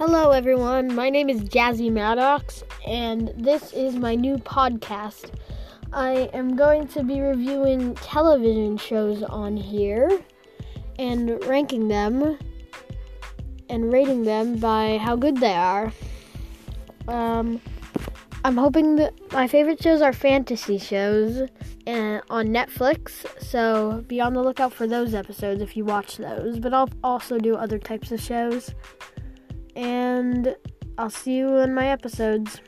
Hello, everyone. My name is Jazzy Maddox, and this is my new podcast. I am going to be reviewing television shows on here and ranking them and rating them by how good they are. Um, I'm hoping that my favorite shows are fantasy shows uh, on Netflix, so be on the lookout for those episodes if you watch those. But I'll also do other types of shows and I'll see you in my episodes.